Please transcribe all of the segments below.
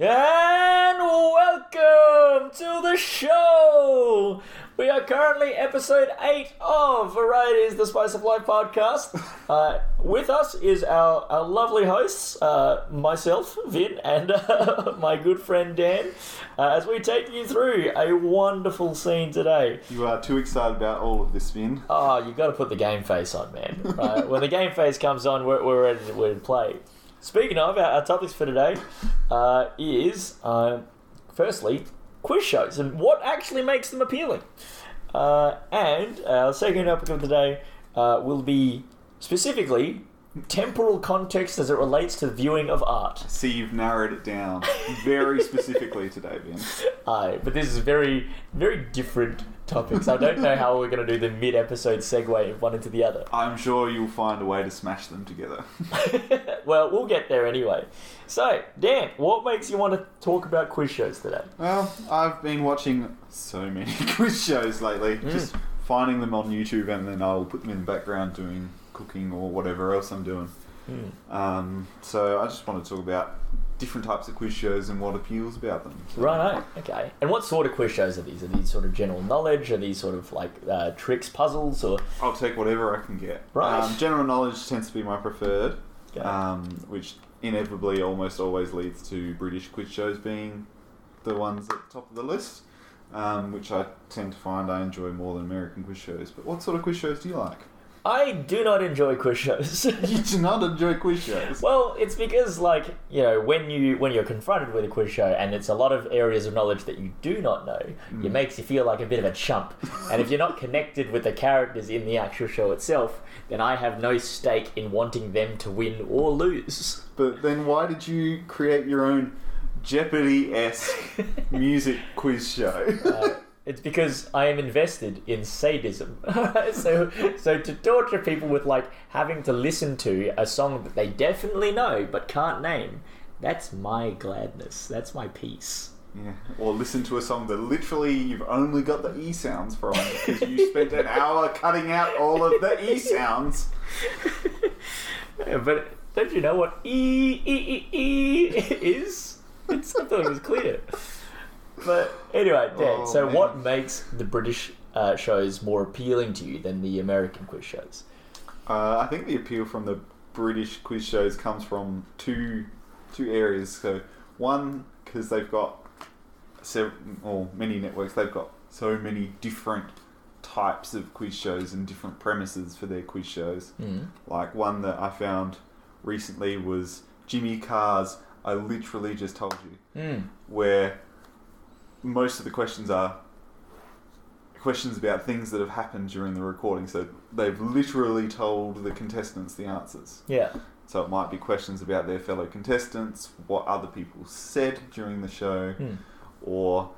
And welcome to the show! We are currently episode 8 of Varieties, the Spice of Life podcast. Uh, with us is our, our lovely hosts, uh, myself, Vin, and uh, my good friend Dan, uh, as we take you through a wonderful scene today. You are too excited about all of this, Vin. Oh, you've got to put the game face on, man. Right? when the game face comes on, we're, we're ready to, we're ready to play. Speaking of, our, our topics for today uh, is uh, firstly quiz shows and what actually makes them appealing. Uh, and our second topic of the day uh, will be specifically temporal context as it relates to viewing of art. See, you've narrowed it down very specifically today, Vin. Aye, but this is very, very different topics. I don't know how we're going to do the mid-episode segue of one into the other. I'm sure you'll find a way to smash them together. well, we'll get there anyway. So, Dan, what makes you want to talk about quiz shows today? Well, I've been watching so many quiz shows lately, Mm. just finding them on YouTube and then I'll put them in the background doing cooking or whatever else I'm doing. Hmm. Um, so I just want to talk about different types of quiz shows and what appeals about them. Right, okay. And what sort of quiz shows are these? Are these sort of general knowledge? Are these sort of like uh, tricks, puzzles, or I'll take whatever I can get. Right. Um, general knowledge tends to be my preferred, Okay. um, which inevitably almost always leads to British quiz shows being the ones at the top of the list, um, which I tend to find I enjoy more than American quiz shows. But what sort of quiz shows do you like? I do not enjoy quiz shows. You do not enjoy quiz shows. Well, it's because like you know when you when you're confronted with a quiz show and it's a lot of areas of knowledge that you do not know, it makes you feel like a bit of a chump. and if you're not connected with the characters in the actual show itself, then I have no stake in wanting them to win or lose. But then why did you create your own Jeopardy esque music quiz show? Uh, it's because I am invested in sadism. so, so to torture people with like having to listen to a song that they definitely know but can't name, that's my gladness. That's my peace. Yeah, or listen to a song that literally you've only got the E sounds from because you spent an hour cutting out all of the E sounds. Yeah, but don't you know what E E E E is? It's, I thought it was clear. But anyway, Dan. Oh, so, man. what makes the British uh, shows more appealing to you than the American quiz shows? Uh, I think the appeal from the British quiz shows comes from two two areas. So one, because they've got several or many networks, they've got so many different types of quiz shows and different premises for their quiz shows. Mm. Like one that I found recently was Jimmy Carr's "I literally just told you." Mm. where most of the questions are questions about things that have happened during the recording. So they've literally told the contestants the answers. Yeah. So it might be questions about their fellow contestants, what other people said during the show, Hmm. or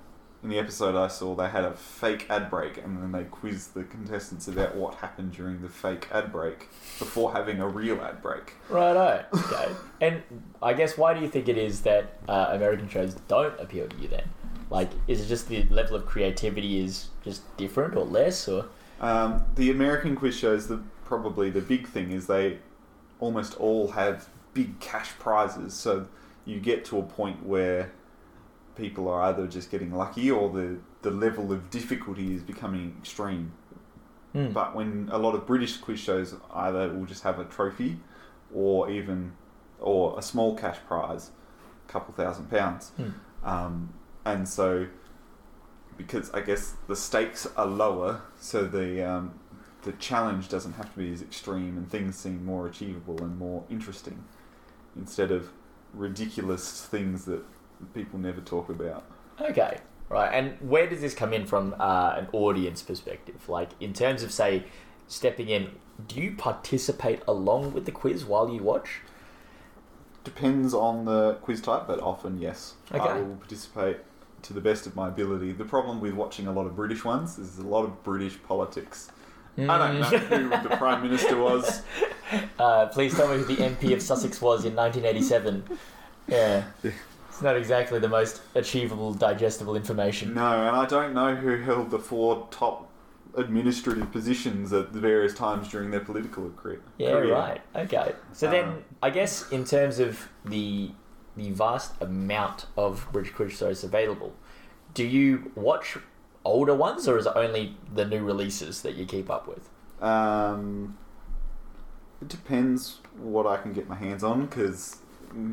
in the episode I saw, they had a fake ad break and then they quizzed the contestants about what happened during the fake ad break before having a real ad break. Righto. Okay. and I guess why do you think it is that uh, American shows don't appeal to you then? Like, is it just the level of creativity is just different or less, or Um, the American quiz shows, the probably the big thing is they almost all have big cash prizes. So you get to a point where people are either just getting lucky or the, the level of difficulty is becoming extreme. Hmm. But when a lot of British quiz shows either will just have a trophy or even or a small cash prize, a couple thousand pounds. Hmm. Um, and so because I guess the stakes are lower, so the um, the challenge doesn't have to be as extreme, and things seem more achievable and more interesting, instead of ridiculous things that people never talk about. Okay, right. And where does this come in from uh, an audience perspective? Like, in terms of, say, stepping in, do you participate along with the quiz while you watch? Depends on the quiz type, but often yes, I will participate to the best of my ability. The problem with watching a lot of British ones is a lot of British politics. I don't know who the Prime Minister was. Uh, please tell me who the MP of Sussex was in 1987. Yeah. It's not exactly the most achievable, digestible information. No, and I don't know who held the four top administrative positions at the various times during their political career. Yeah, right. Okay. So then, Um, I guess in terms of the the vast amount of British quiz shows available, do you watch older ones or is it only the new releases that you keep up with? Um, it depends what I can get my hands on because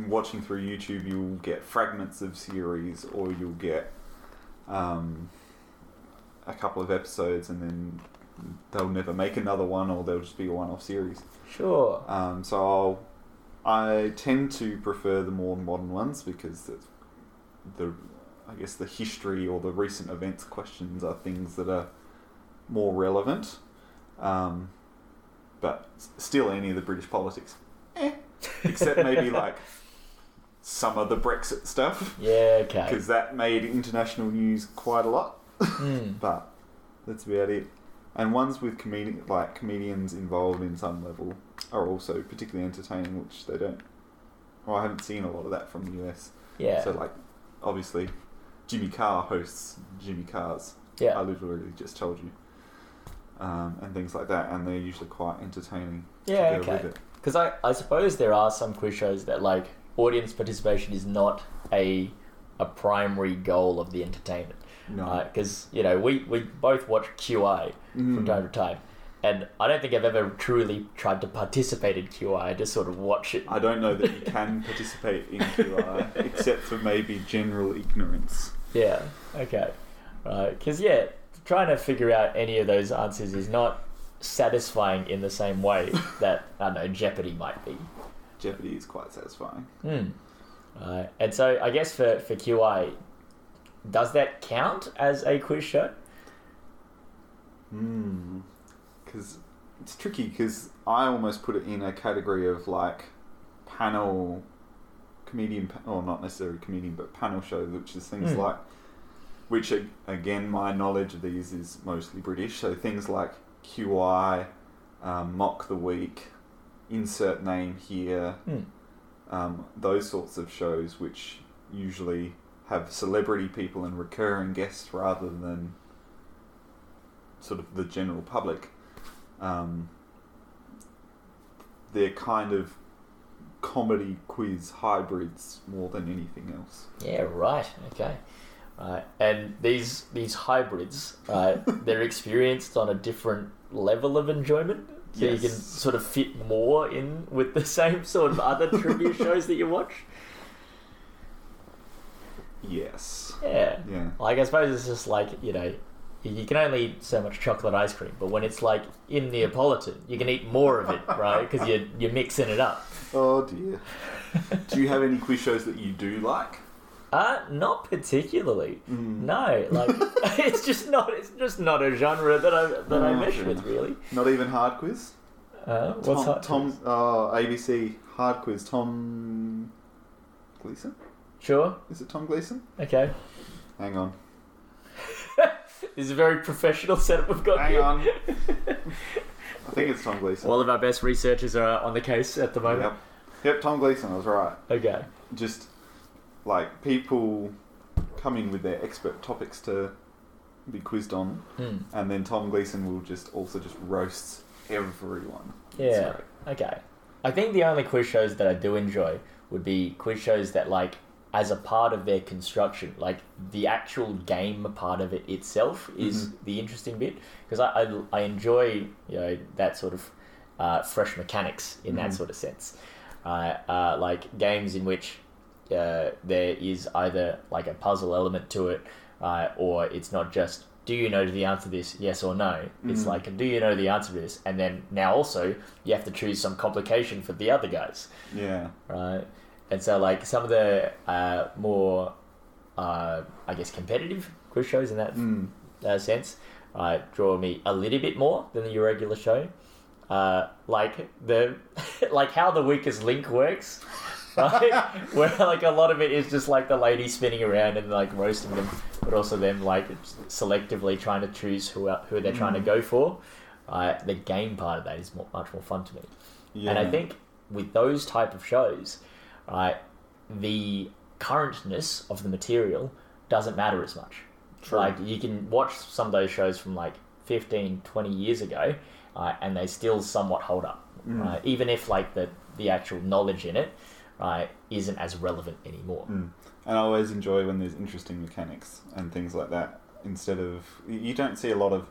watching through YouTube, you'll get fragments of series or you'll get um, a couple of episodes and then they'll never make another one or they'll just be a one-off series. Sure. Um, so I'll, I tend to prefer the more modern ones because it's the I guess the history or the recent events questions are things that are more relevant. Um, but still, any of the British politics, eh. Except maybe like some of the Brexit stuff Yeah, okay. because that made international news quite a lot. Hmm. But that's about it. And ones with comedi- like comedians involved in some level are also particularly entertaining, which they don't. Well, I haven't seen a lot of that from the US. Yeah. So like, obviously, Jimmy Carr hosts Jimmy Carr's. Yeah. I literally just told you. Um, and things like that, and they're usually quite entertaining. to Yeah, okay. Because I, I suppose there are some quiz shows that like audience participation is not a a primary goal of the entertainment. No. Because you know we, we both watch QI from Mm. time to time, and I don't think I've ever truly tried to participate in QI. I just sort of watch it. I don't know that you can participate in QI except for maybe general ignorance. Yeah. Okay. Right. Because yeah, trying to figure out any of those answers is not satisfying in the same way that I don't know Jeopardy might be. Jeopardy is quite satisfying. Hmm. Right. And so I guess for for QI, does that count as a quiz show? Hmm. Because it's tricky. Because I almost put it in a category of like panel comedian, or not necessarily comedian, but panel show, which is things Hmm. like, which again, my knowledge of these is mostly British. So things like QI, um, Mock the Week, Insert Name Here, Hmm. um, those sorts of shows, which usually have celebrity people and recurring guests rather than sort of the general public. Um, they're kind of comedy quiz hybrids more than anything else. Yeah. Right. Okay. Right. And these these hybrids, right, they're experienced on a different level of enjoyment. So you can sort of fit more in with the same sort of other trivia shows that you watch. Yes. Yeah. Yeah. Like I suppose it's just like you know, you- can only eat so much chocolate ice cream, but when it's like in Neapolitan, you can eat more of it, right? Because you're you're mixing it up. Oh dear. Do you have any quiz shows that you do like? Uh not particularly. Mm. No, like it's just not it's just not a genre that I that I Oh, mesh with really. Not even hard quiz. Uh, what's Tom, that? Tom oh, ABC hard quiz. Tom Gleeson. Sure. Is it Tom Gleeson? Okay. Hang on. This is a very professional setup we've got Hang here. on. I think it's Tom Gleeson. All of our best researchers are on the case at the moment. Yep. Yep, Tom Gleeson. I was right. Okay. Just like people come in with their expert topics to be quizzed on, Hmm. and then Tom Gleeson will just also just roast everyone. It's Yeah. great. Okay. I think the only quiz shows that I do enjoy would be quiz shows that, like, as a part of their construction, like the actual game part of it itself is Mhm. the interesting bit because I, I, I enjoy you know that sort of uh, fresh mechanics in that Mhm. sort of sense, uh, uh, like games in which uh, there is either like a puzzle element to it, uh, or it's not just do you know the answer to this yes or no. It's Mhm. like do you know the answer to this, and then now also you have to choose some complication for the other guys, Yeah. right? And so like some of the uh, more uh, I guess competitive quiz shows in that Mm. uh, sense uh, draw me a little bit more than your regular show. Uh, like the like how the weakest link works, right? Where like a lot of it is just like the lady spinning around and like roasting them, but also them like selectively trying to choose who who they're trying to Mm. go for. Uh, the game part of that is more, much more fun to me. Yeah. And I think with those type of shows, right, the currentness of the material doesn't matter as much. True. Like you can watch some of those shows from like 15, 20 years ago, uh, and they still somewhat hold up. Mm. Right? Even if like the the actual knowledge in it right, isn't as relevant anymore. Mm. And I always enjoy when there's interesting mechanics and things like that. Instead of you don't see a lot of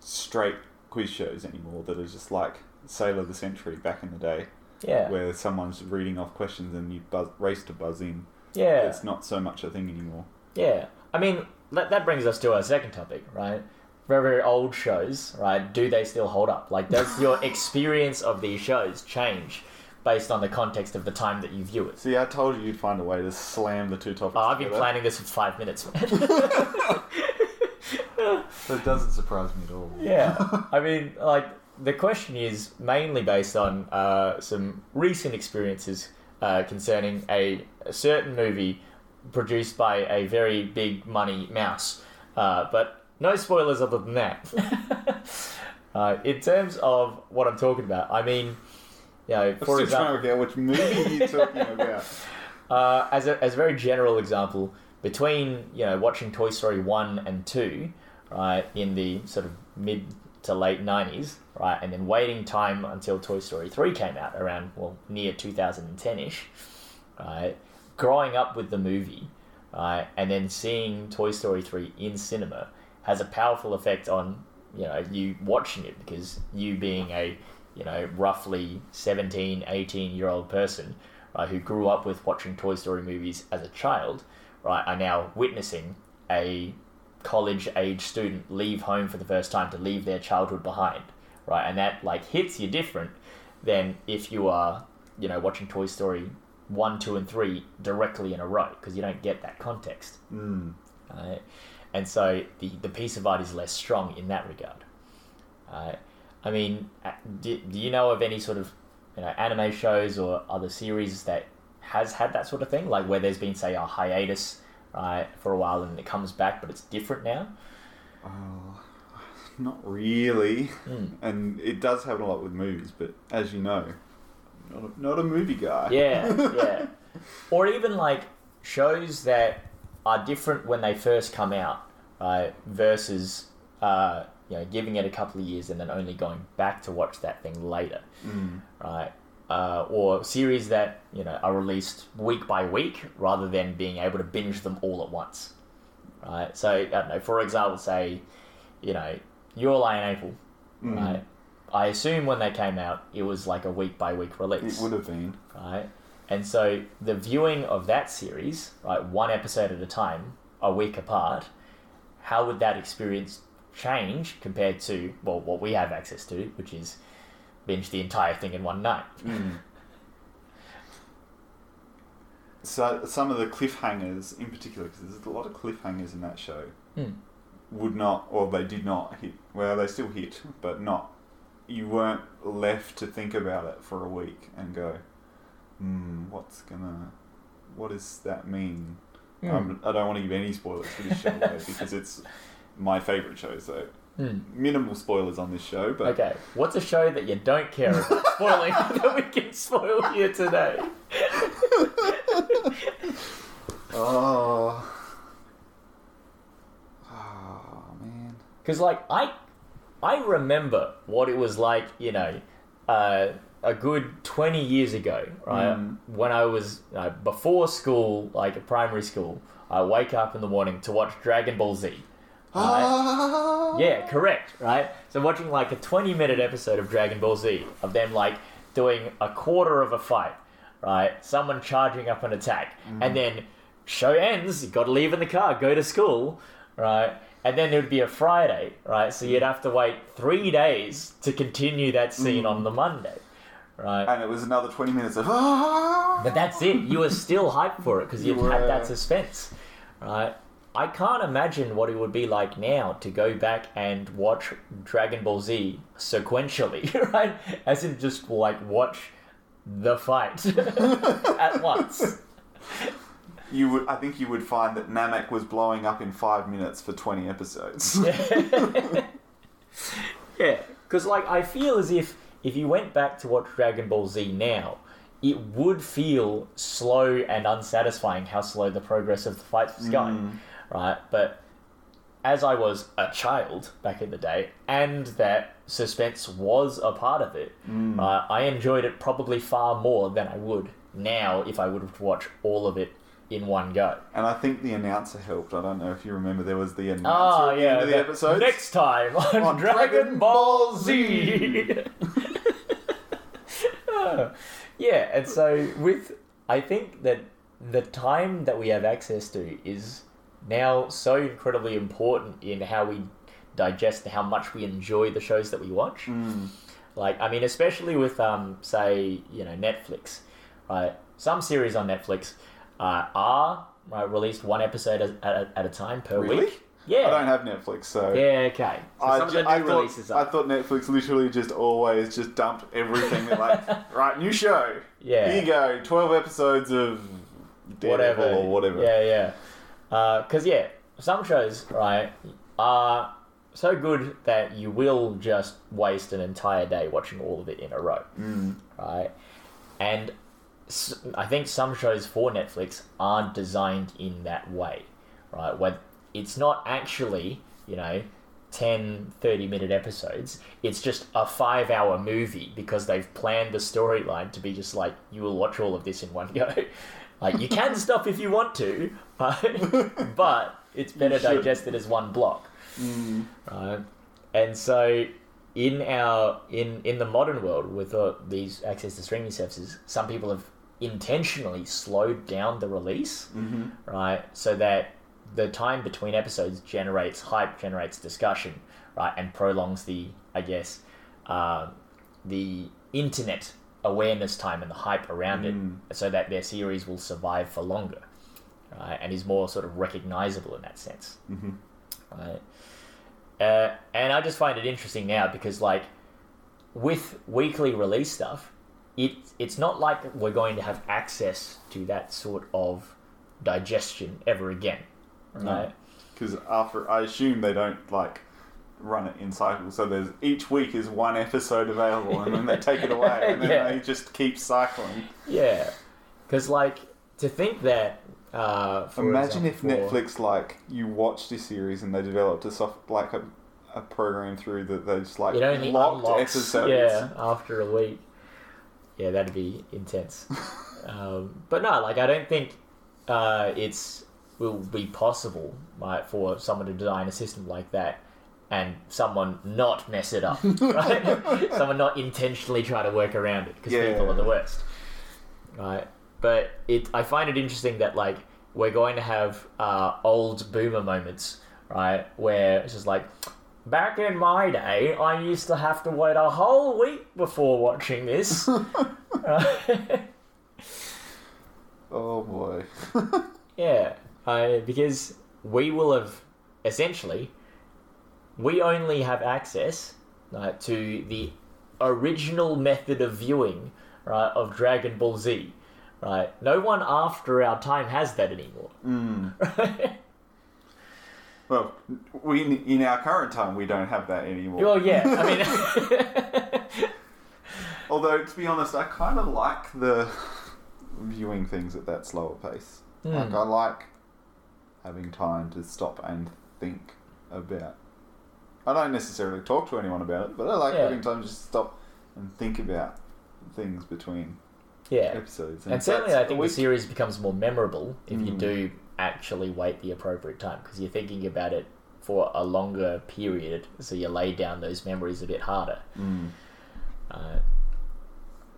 straight quiz shows anymore that are just like Sale of the Century back in the day, Yeah, where someone's reading off questions and you buzz, race to buzz in. yeah, It's not so much a thing anymore. yeah. I mean, that, that brings us to our second topic, right? Very, very old shows, right? Do they still hold up? Like, does your experience of these shows change based on the context of the time that you view it? See, I told you you'd find a way to slam the two topics. Oh, I've been together. planning this for five minutes, man. So it doesn't surprise me at all. yeah, I mean, like the question is mainly based on uh, some recent experiences uh, concerning a, a certain movie produced by a very big money mouse, uh, but no spoilers other than that. uh, in terms of what I'm talking about, I mean, you know, I'm for example, trying to which movie you're talking about. uh, as a as a very general example, between you know watching Toy Story one and two, right, in the sort of mid to late nineties, right, and then waiting time until Toy Story three came out around well near two thousand and ten ish, right, growing up with the movie, right, and then seeing Toy Story three in cinema has a powerful effect on you know you watching it because you being a you know roughly 17 18 year old person right, who grew up with watching Toy Story movies as a child, right, are now witnessing a college age student leave home for the first time to leave their childhood behind, right, and that like hits you different than if you are, you know, watching Toy Story one, two, and three directly in a row because you don't get that context, Mm. right, and so the the piece of art is less strong in that regard. Uh, I mean, uh, do, do you know of any sort of you know anime shows or other series that has had that sort of thing, like where there's been say a hiatus right for a while and it comes back, but it's different now? Oh, not really. Mm. And it does happen a lot with movies, but as you know, not a, not a movie guy. Yeah, yeah. Or even like shows that are different when they first come out, right? Versus uh, you know giving it a couple of years and then only going back to watch that thing later. Mm. right? Uh, or series that you know are released week by week rather than being able to binge them all at once, right? So I don't know. For example, say you know Your Lie in April, Mm. right? I assume when they came out, it was like a week by week release. It would have been. right? And so the viewing of that series, right, one episode at a time, a week apart, how would that experience change compared to well what we have access to, which is binge the entire thing in one night? Mm. So some of the cliffhangers, in particular, because there's a lot of cliffhangers in that show, Hmm. would not, or they did not hit. Well, they still hit, but not. You weren't left to think about it for a week and go, "Hmm, what's gonna, what does that mean?" Um, I don't want to give any spoilers for this show though, because it's my favourite show. So. Minimal spoilers on this show, but Okay, what's a show that you don't care about spoiling that we can spoil here today? oh, oh man. Because like I, I remember what it was like, you know, uh, a good twenty years ago, right? Mm. When I was uh, before school, like primary school, I wake up in the morning to watch Dragon Ball Z. Right? Ah. Yeah, correct, right? So watching like a 20 minute episode of Dragon Ball Z of them like doing a quarter of a fight, right? Someone charging up an attack, mm-hmm. and then show ends, you gotta leave in the car, go to school, right? And then it would be a Friday, right? So you'd mm. have to wait three days to continue that scene on mm. the Monday, right? And it was another 20 minutes of. But that's it. You were still hyped for it because You you'd had that suspense, right? I can't imagine what it would be like now to go back and watch Dragon Ball Z sequentially, right? As in just like watch the fight at once. You would, I think you would find that Namek was blowing up in five minutes for 20 episodes. yeah, because like I feel as if if you went back to watch Dragon Ball Z now, it would feel slow and unsatisfying how slow the progress of the fights was going, mm. Right? But as I was a child back in the day, and that suspense was a part of it, uh, I enjoyed it probably far more than I would now if I would have watched all of it in one go. And I think the announcer helped. I don't know if you remember. There was the announcer Oh at the yeah, end of the the- episode. next time on, On Dragon, Ball Z. yeah, and so with I think that the time that we have access to is now so incredibly important in how we digest how much we enjoy the shows that we watch. Mm. Like, I mean, especially with, um, say, you know, Netflix, right? Some series on Netflix uh, are right, released one episode at, at, at a time per Really? week. Yeah. I don't have Netflix, so Yeah, okay. So I, some of ju- I thought, releases I thought Netflix literally just always just dumped everything. They're like, right, new show. Yeah. Here you go, twelve episodes of Daredevil whatever. or whatever. Yeah, yeah. Because, yeah, some shows, right, are so good that you will just waste an entire day watching all of it in a row. Mm. right? And I think some shows for Netflix aren't designed in that way, right? Where it's not actually, you know, 10, 30 minute episodes. It's just a five hour movie because they've planned the storyline to be just like, you will watch all of this in one go. like, you can stop if you want to, but, but it's better digested as one block Mm. right? And so, in our in in the modern world with uh, these access to streaming services, some people have intentionally slowed down the release, hmm right? So that the time between episodes generates hype, generates discussion, right, and prolongs the I guess uh, the internet awareness time and the hype around Mm. it, so that their series will survive for longer, right, and is more sort of recognizable in that sense hmm right? Uh, and I just find it interesting now because, like, with weekly release stuff, it it's not like we're going to have access to that sort of digestion ever again, No. right? Because after, I assume they don't like run it in cycles. So there's each week is one episode available, and then they take it away, and then Yeah. they just keep cycling. Yeah, because like to think that. Uh, for Imagine if example, for- Netflix like you watched a series and they developed a soft like a, a program through that they just like it only locked unlocks, episodes. yeah, after a week. Yeah, that'd be intense. um, but no, like I don't think uh, it's will be possible, right, for someone to design a system like that and someone not mess it up, right? someone not intentionally try to work around it because Yeah. people are the worst, right? But it, I find it interesting that like we're going to have uh, old boomer moments, right, where it's just like. Back in my day, I used to have to wait a whole week before watching this. Oh boy. Yeah, I, because we will have essentially, we only have access uh, to the original method of viewing, right, of Dragon Ball Z, right. No one after our time has that anymore. Mm. Well, we in our current time we don't have that anymore. well, yeah, I mean, Although to be honest, I kind of like the viewing things at that slower pace. Like Hmm. I like having time to stop and think about. I don't necessarily talk to anyone about it, but I like Yeah. having time to just stop and think about things between yeah. episodes. And if certainly, I think the series becomes more memorable if you Mm. do actually wait the appropriate time because you're thinking about it for a longer period, so you lay down those memories a bit harder. Mm.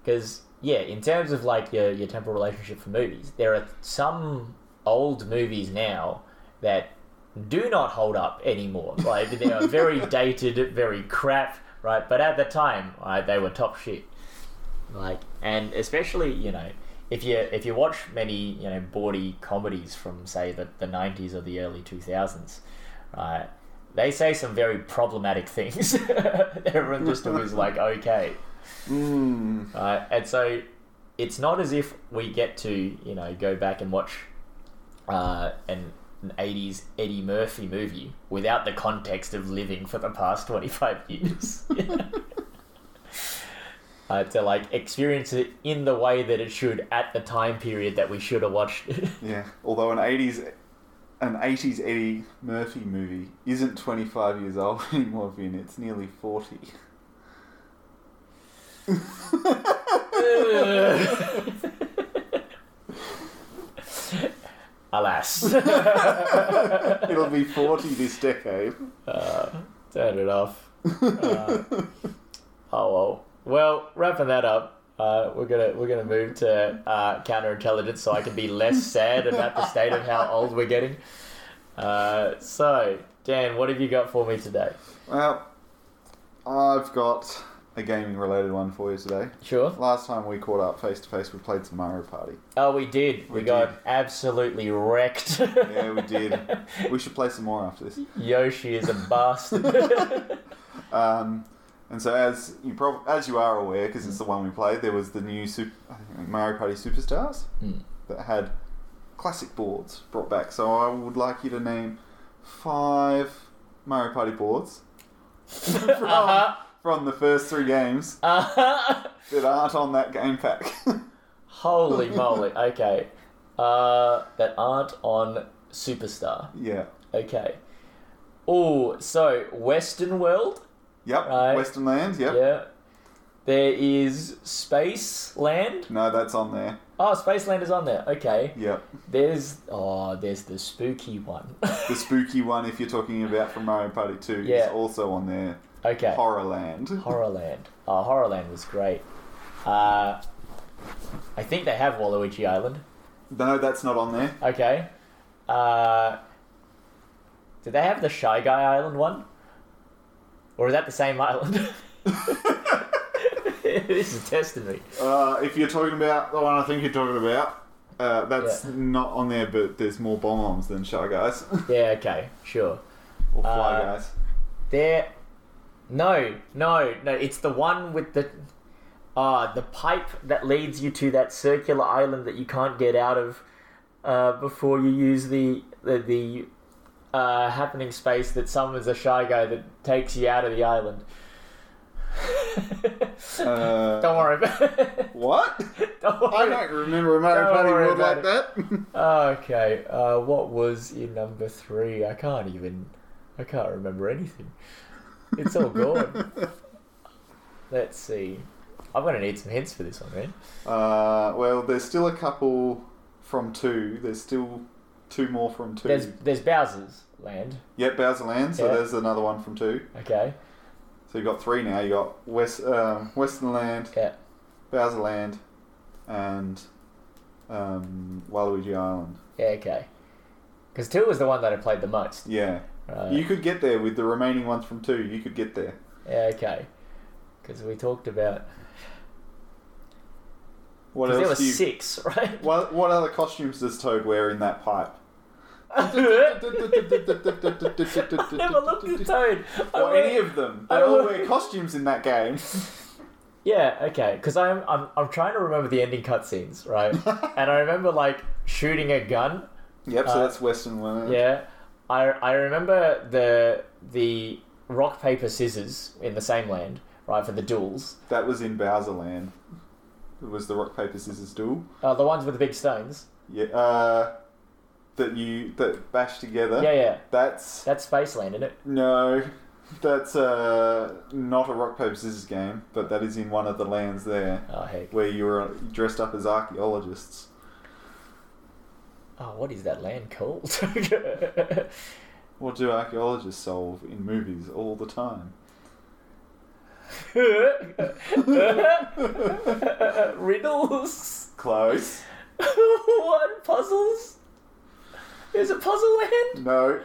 Because yeah, in terms of like your your temporal relationship for movies, there are some old movies now that do not hold up anymore. Like they are very dated, very crap, right? But at the time, right, they were top shit. Like, and especially you know, if you if you watch many you know bawdy comedies from say the the nineties or the early two thousands, right? They say some very problematic things. Everyone just was like, okay. Mm. Uh, and so it's not as if we get to, you know, go back and watch uh, an, an 80s Eddie Murphy movie without the context of living for the past 25 years. uh, to like experience it in the way that it should at the time period that we should have watched it. Yeah. Although an eighties an eighties Eddie Murphy movie isn't twenty five years old anymore, Vin. It's nearly forty. Alas. It'll be 40 this decade. Uh, turn it off. Uh, oh well. Well, wrapping that up. Uh, we're gonna we're gonna move to uh, counterintelligence, so I can be less sad about the state of how old we're getting. Uh, so, Dan, what have you got for me today? Well, I've got a gaming related one for you today. Sure. Last time we caught up face to face, we played some Mario Party. Oh, we did. We, We got did. absolutely wrecked. Yeah, we did. we should play some more after this. Yoshi is a bastard. Um, and so, as you prob- as you are aware, because it's the one we played, there was the new Super- Mario Party Superstars Hmm. that had classic boards brought back. So I would like you to name five Mario Party boards from, uh-huh. From the first three games Uh-huh. that aren't on that game pack. Holy moly. Okay. Uh, that aren't on Superstar. yeah. Okay. Oh, so Western World. Yep. Right. Western Lands. Yep. Yeah. There is Space Land. No, that's on there. Oh, Space Land is on there. Okay. Yep. There's oh, there's the spooky one. The spooky one, if you're talking about from Mario Party 2, Yeah. is also on there. Okay. Horrorland. Horrorland. Oh, Horrorland was great. Uh, I think they have Waluigi Island. No, that's not on there. Okay. Uh, did they have the Shy Guy Island one? Or is that the same island? this is testing me. Uh, if you're talking about the one I think you're talking about, uh, that's Yeah. not on there, but there's more bombs than Shy Guys. Yeah, okay, sure. or Fly Uh, Guys. There. No, no, no. It's the one with the. Uh, the pipe that leads you to that circular island that you can't get out of uh, before you use the the, the uh, happening space that summons a shy guy that takes you out of the island. Uh, Don't worry about it. What? Don't I don't remember a Mario Party world like about that. Okay, uh, what was in number three? I can't even. I can't remember anything. It's all gone. Let's see. I'm gonna need some hints for this one, man. uh, well, there's still a couple from 2. There's still two more from 2. There's there's Bowser's Land. Yep, Bowser Land, so Yeah. there's another one from 2. Okay. So you've got three now. you got West, um, Western Land, Yeah. Bowser Land, and um, Waluigi Island. Yeah. Okay. Because two was the one that I played the most. Yeah. Right. You could get there with the remaining ones from two. You could get there. Yeah. Okay. Because we talked about. What Because there else were you? six, right? What, what other costumes does Toad wear in that pipe? I never looked at Toad. Or went- any of them. They I all wear costumes in that game. Yeah, okay. Because I'm, I'm I'm trying to remember the ending cutscenes, right? and I remember like shooting a gun. Yep, so Uh, that's Western Land. Yeah, I I remember the the rock paper scissors in the same land, right? For the duels, That was in Bowser Land. It was the rock paper scissors duel. uh, the ones with the big stones. Yeah. Uh, that you that bash together. Yeah, yeah, That's that's Space Land, isn't it? no. That's uh, not a rock paper scissors game, but that is in one of the lands there Oh where you were dressed up as archaeologists. Oh, what is that land called? What do archaeologists solve in movies all the time? Riddles. Close. what puzzles? Is it Puzzle Land? No.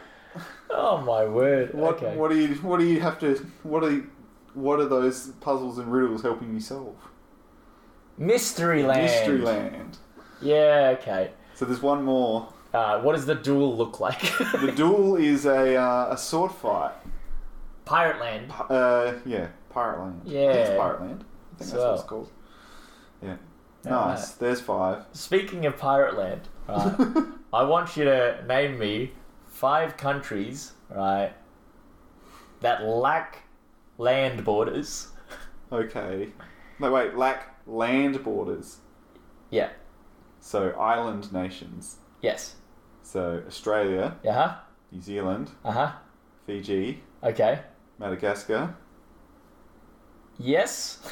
Oh my word. What okay. what do you what do you have to what are you, what are those puzzles and riddles helping you solve? Mystery Land. Mystery Land. Yeah. Okay. So there's one more. Uh, what does the duel look like? The duel is a uh, a sword fight. Pirate Land. Pi- Uh, yeah, Pirate Land. I think Yeah. it's Pirate Land. I think that's what it's So. called. Yeah. Nice. There's five. Speaking of Pirate Land, right, I want you to name me five countries, right, that lack land borders. Okay. No, wait. Lack land borders. Yeah. So island nations. Yes. So Australia, Uh huh. New Zealand, Uh huh. Fiji, Okay. Madagascar, Yes.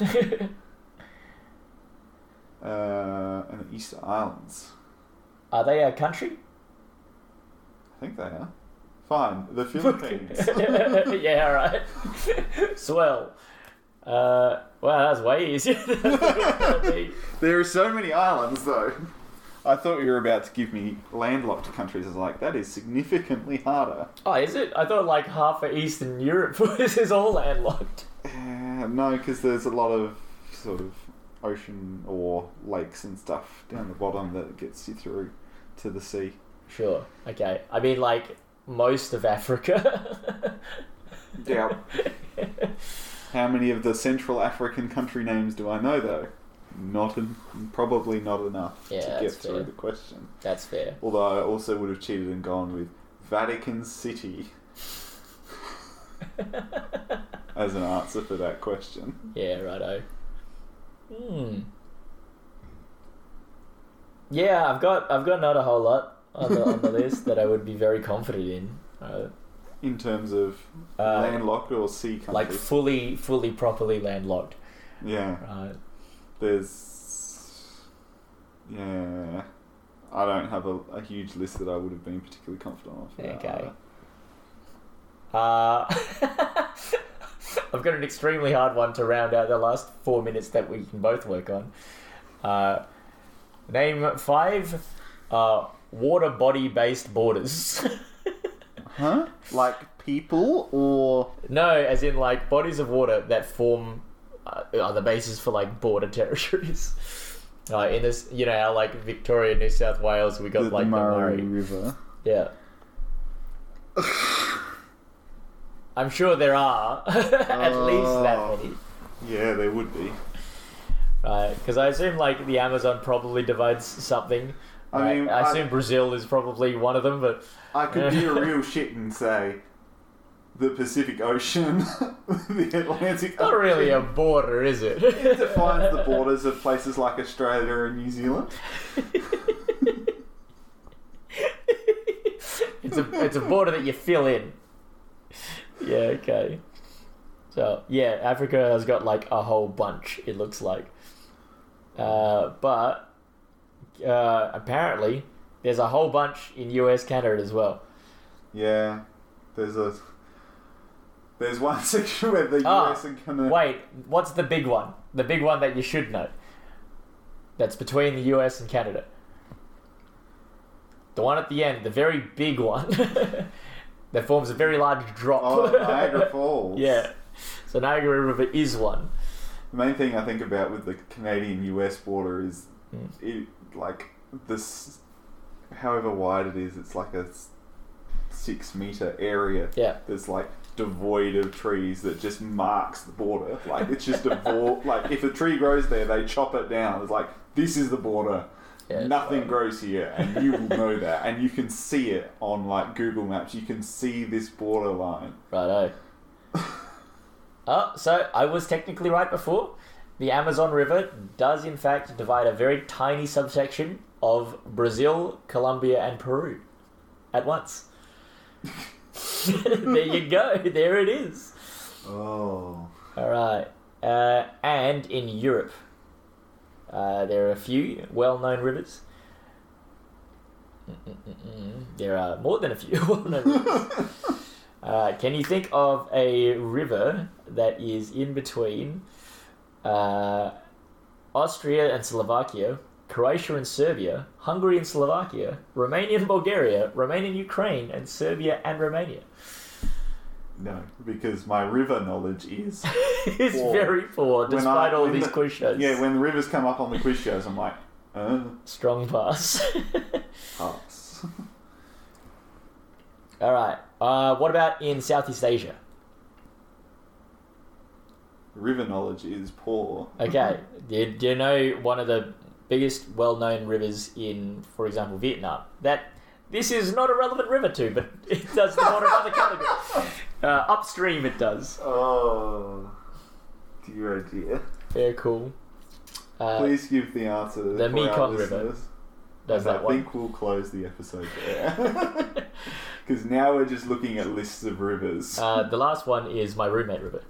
uh, and the Easter Islands. Are they a country? I think they are. Fine. The Philippines. yeah, right. Swell. Uh, wow, that's way easier. than I thought it was be. there are so many islands, though. I thought you were about to give me landlocked countries. I was like, that is significantly harder. oh, is it? I thought like half of Eastern Europe was is all landlocked. Uh, no, because there's a lot of sort of ocean or lakes and stuff down the bottom that gets you through to the sea. Sure. Okay. I mean, like most of Africa. Yeah. How many of the Central African country names do I know, though? Not en- probably not enough Yeah, to get through fair. the question. That's fair. Although I also would have cheated and gone with Vatican City as an answer for that question. Yeah, righto. Hmm. Yeah, I've got I've got not a whole lot on the, on the list that I would be very confident in. Uh, In terms of Uh, landlocked or sea countries. like fully, fully, properly landlocked. yeah. Right. There's. Yeah. I don't have a, a huge list that I would have been particularly confident of. Okay. Uh, I've got an extremely hard one to round out the last four minutes that we can both work on. Uh, name five uh, water body based borders. Huh? Like people or. no, as in like bodies of water that form are the basis for like border territories. Uh, in this, you know, how like Victoria, New South Wales, we got the, like the Murray the Murray. River. Yeah. I'm sure there are at least that Oh. many. Yeah, there would be. Right, because I assume like the Amazon probably divides something. I right? mean, I I- assume Brazil is probably one of them, but I could be a real shit and say the Pacific Ocean, the Atlantic not really a border, is it? It defines the borders of places like Australia and New Zealand. it's a it's a border that you fill in. Yeah, okay. So yeah, Africa has got like a whole bunch. It looks like, uh, but uh, apparently there's a whole bunch in US, Canada as well. Yeah, there's a there's one section where the Ah, US and Canada. Wait, what's the big one? The big one that you should know. That's between the US and Canada. The one at the end, the very big one, that forms a very large drop. Oh, Niagara Falls. yeah. So Niagara River is one. The main thing I think about with the Canadian-US border is Mm. it like this, however wide it is, it's like a s- six-meter area Yeah. that's like devoid of trees that just marks the border. Like it's just a vor- like if a tree grows there, they chop it down. It's like this is the border. Yeah, Nothing grows here, and you will know that, and you can see it on like Google Maps. You can see this border line. Righto. oh, so I was technically right before. The Amazon River does, in fact, divide a very tiny subsection of Brazil, Colombia, and Peru at once. there you go. There it is. Oh, All right. Uh, and in Europe, uh, there are a few well-known rivers. Mm-mm-mm-mm. There are more than a few well-known rivers. Uh, can you think of a river that is in between uh, Austria and Slovakia, Croatia and Serbia, Hungary and Slovakia, Romania and Bulgaria, Romania and Ukraine, and Serbia and Romania? no, because my river knowledge is it's Poor. very poor, despite I- all these the- quiz shows. yeah. When the rivers come up on the quiz shows, I'm like, uh, Strong pass. pass. all right. Uh, what about in Southeast Asia? river knowledge is poor. Okay. do, you, do you know one of the biggest well-known rivers in, for example, Vietnam? That this is not a relevant river to, but it does fall under another category. Uh, upstream, it does. Oh, dear, oh dear. Very cool. Uh, Please give the answer the for our Mekong River does And that I one. think we'll close the episode there. Because now we're just looking at lists of rivers. Uh, the last one is my roommate river.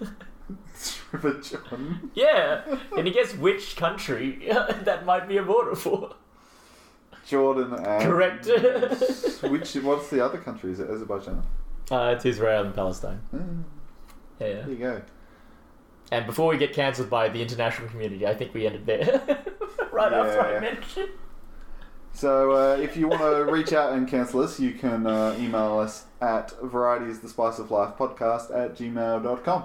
River John. Yeah, and he guess which country that might be a border for? Jordan and Correct. which what's the other country? Is it Azerbaijan? Uh, it's Israel and Palestine. Mm, Yeah. there you go. And before we get cancelled by the international community, I think we ended there. right after I mentioned. So uh, if you want to reach out and cancel us, you can uh, email us at varieties the spice of life podcast at gmail.com.